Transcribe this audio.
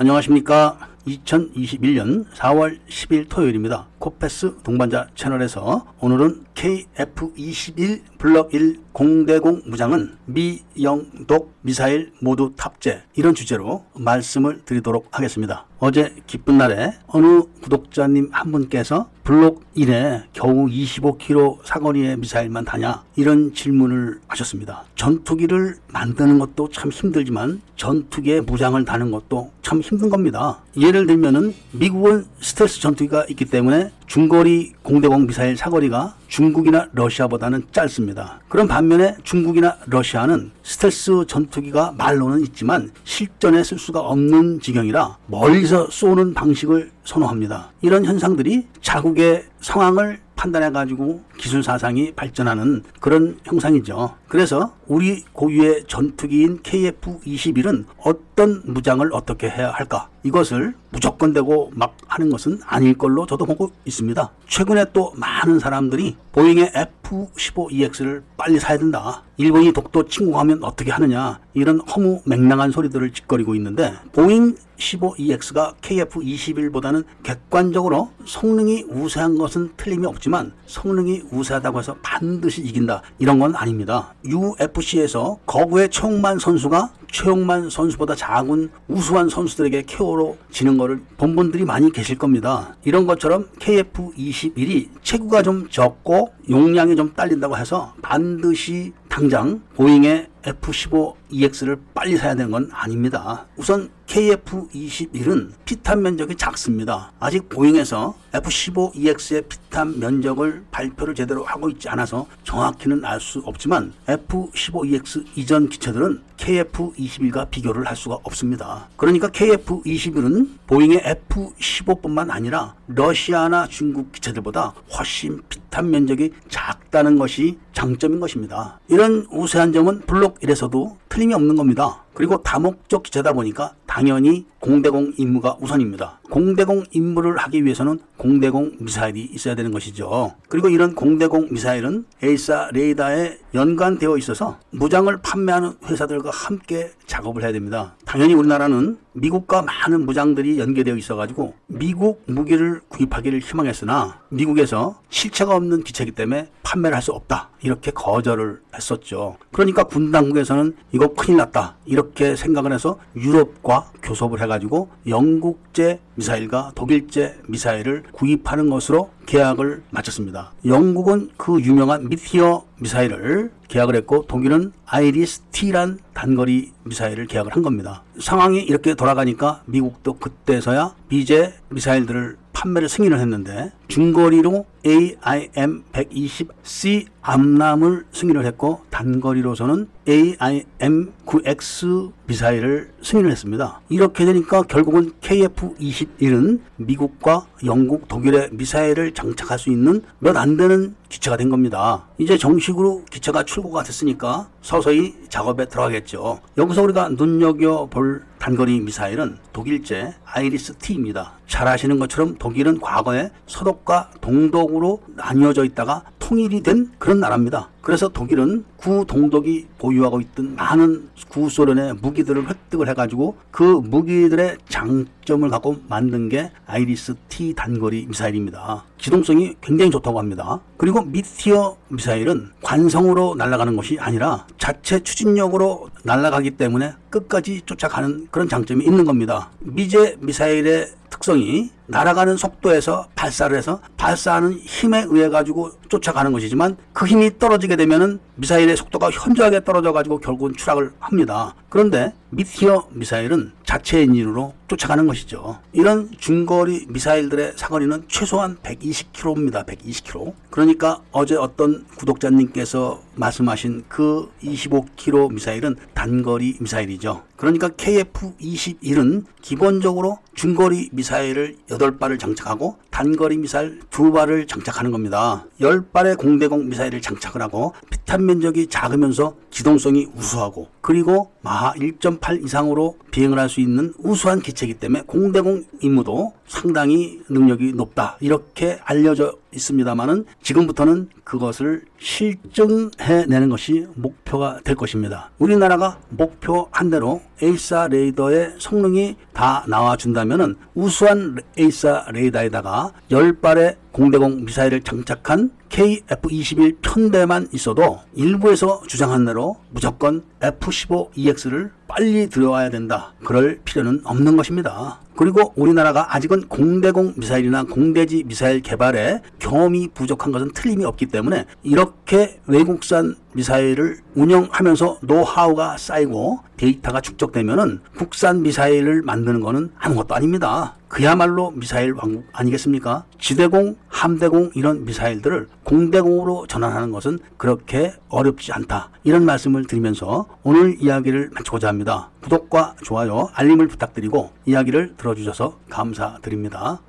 안녕하십니까. 2021년 4월 10일 토요일입니다. 코패스 동반자 채널에서 오늘은 KF-21 블럭 1 공대공 무장은 미영독 미사일 모두 탑재 이런 주제로 말씀을 드리도록 하겠습니다. 어제 기쁜 날에 어느 구독자님 한 분께서 블록 1에 겨우 25km 사거리의 미사일만 다냐 이런 질문을 하셨습니다. 전투기를 만드는 것도 참 힘들지만 전투기에 무장을 다는 것도 참 힘든 겁니다. 예를 들면은 미국은 스텔스 전투기가 있기 때문에 중거리 공대공 미사일 사거리가 중국이나 러시아보다는 짧습니다. 그런 반면에 중국이나 러시아는 스텔스 전투기가 말로는 있지만 실전에 쓸 수가 없는 지경이라 멀리서 쏘는 방식을 선호합니다. 이런 현상들이 자국의 상황을 판단해 가지고 기술 사상이 발전하는 그런 형상이죠. 그래서 우리 고유의 전투기인 KF-21은 어떤 무장을 어떻게 해야 할까? 이것을 무조건 되고 막 하는 것은 아닐 걸로 저도 보고 있습니다. 최근에 또 많은 사람들이 보잉의 F-15EX를 빨리 사야 된다. 일본이 독도 침공하면 어떻게 하느냐. 이런 허무 맹랑한 소리들을 지껄이고 있는데 보잉 15EX가 KF-21보다는 객관적으로 성능이 우세한 것은 틀림이 없지만 성능이 우세하다고 해서 반드시 이긴다. 이런 건 아닙니다. UFC에서 거구의 최홍만 선수가 최홍만 선수보다 작은 우수한 선수들에게 KO로 지는 거를 본 분들이 많이 계실 겁니다. 이런 것처럼 KF-21이 체구가 좀 적고 용량이 좀 딸린다고 해서 반드시 당장 보잉의 F-15EX를 빨리 사야 되는 건 아닙니다. 우선 KF-21은 피탄 면적이 작습니다. 아직 보잉에서 F-15EX의 피탄 면적을 발표를 제대로 하고 있지 않아서 정확히는 알 수 없지만 F-15EX 이전 기체들은 KF-21과 비교를 할 수가 없습니다. 그러니까 KF-21은 보잉의 F-15뿐만 아니라 러시아나 중국 기체들보다 훨씬 피탄 면적이 작다는 것이 장점인 것입니다. 이런 우세한 점은 블록 1에서도 틀림이 없는 겁니다. 그리고 다목적 기체다 보니까 당연히 공대공 임무가 우선입니다. 공대공 임무를 하기 위해서는 공대공 미사일이 있어야 되는 것이죠. 그리고 이런 공대공 미사일은 AESA 레이더에 연관되어 있어서 무장을 판매하는 회사들과 함께 작업을 해야 됩니다. 당연히 우리나라는 미국과 많은 무장들이 연계되어 있어가지고 미국 무기를 구입하기를 희망했으나 미국에서 실체가 없는 기체이기 때문에 판매를 할 수 없다. 이렇게 거절을 했었죠. 그러니까 군 당국에서는 이거 큰일 났다. 이렇게 생각을 해서 유럽과 교섭을 해가지고 영국제 미사일과 독일제 미사일을 구입하는 것으로 계약을 마쳤습니다. 영국은 그 유명한 미티어 미사일을 계약을 했고 독일은 IRIS-T란 단거리 미사일을 계약을 한 겁니다. 상황이 이렇게 돌아가니까 미국도 그때서야 미제 미사일들을 판매를 승인을 했는데 중거리로 AIM-120C 암람을 승인을 했고 단거리로서는 AIM-9X 미사일을 승인을 했습니다. 이렇게 되니까 결국은 KF-21은 미국과 영국, 독일의 미사일을 장착할 수 있는 몇 안 되는 기체가 된 겁니다. 이제 정식으로 기체가 출고가 됐으니까 서서히 작업에 들어가겠죠. 여기서 우리가 눈여겨볼 단거리 미사일은 독일제 IRIS-T입니다. 잘 아시는 것처럼 독일은 과거에 서독과 동독으로 나뉘어져 있다가 통일이 된 그런 나라입니다. 그래서 독일은 구동독이 보유하고 있던 많은 구소련의 무기들을 획득을 해가지고 그 무기들의 장점을 갖고 만든 게 IRIS-T 단거리 미사일입니다. 기동성이 굉장히 좋다고 합니다. 그리고 미티어 미사일은 관성으로 날아가는 것이 아니라 자체 추진력으로 날아가기 때문에 끝까지 쫓아가는 그런 장점이 있는 겁니다. 미제 미사일의 특성이 날아가는 속도에서 발사를 해서 발사하는 힘에 의해 가지고 쫓아가는 것이지만 그 힘이 떨어지게 되면은 미사일의 속도가 현저하게 떨어져 가지고 결국은 추락을 합니다. 그런데 미티어 미사일은 자체 엔진으로 쫓아가는 것이죠. 이런 중거리 미사일들의 사거리는 최소한 120km입니다. 120km. 그러니까 어제 어떤 구독자님께서 말씀하신 그 25km 미사일은 단거리 미사일이죠. 그러니까 KF-21은 기본적으로 중거리 미사일을 8발을 장착하고 단거리 미사일 두 발을 장착하는 겁니다. 10발의 공대공 미사일을 장착을 하고 피탄 면적이 작으면서 기동성이 우수하고 그리고 마하 1.8 이상으로 비행을 할 수 있는 우수한 기체이기 때문에 공대공 임무도 상당히 능력이 높다. 이렇게 알려져 있습니다만은 지금부터는 그것을 실증해내는 것이 목표가 될 것입니다. 우리나라가 목표한 대로 AESA 레이더의 성능이 다 나와준다면은 우수한 AESA 레이더에다가 10발의 공대공 미사일을 장착한 KF-21 편대만 있어도 일부에서 주장한 대로 무조건 F-15EX를 빨리 들어와야 된다. 그럴 필요는 없는 것입니다. 그리고 우리나라가 아직은 공대공 미사일이나 공대지 미사일 개발에 경험이 부족한 것은 틀림이 없기 때문에 이렇게 외국산 미사일을 운영하면서 노하우가 쌓이고 데이터가 축적되면은 국산 미사일을 만드는 것은 아무것도 아닙니다. 그야말로 미사일 왕국 아니겠습니까? 지대공, 함대공 이런 미사일들을 공대공으로 전환하는 것은 그렇게 어렵지 않다. 이런 말씀을 드리면서 오늘 이야기를 마치고자 합니다. 구독과 좋아요, 알림을 부탁드리고 이야기를 들어주셔서 감사드립니다.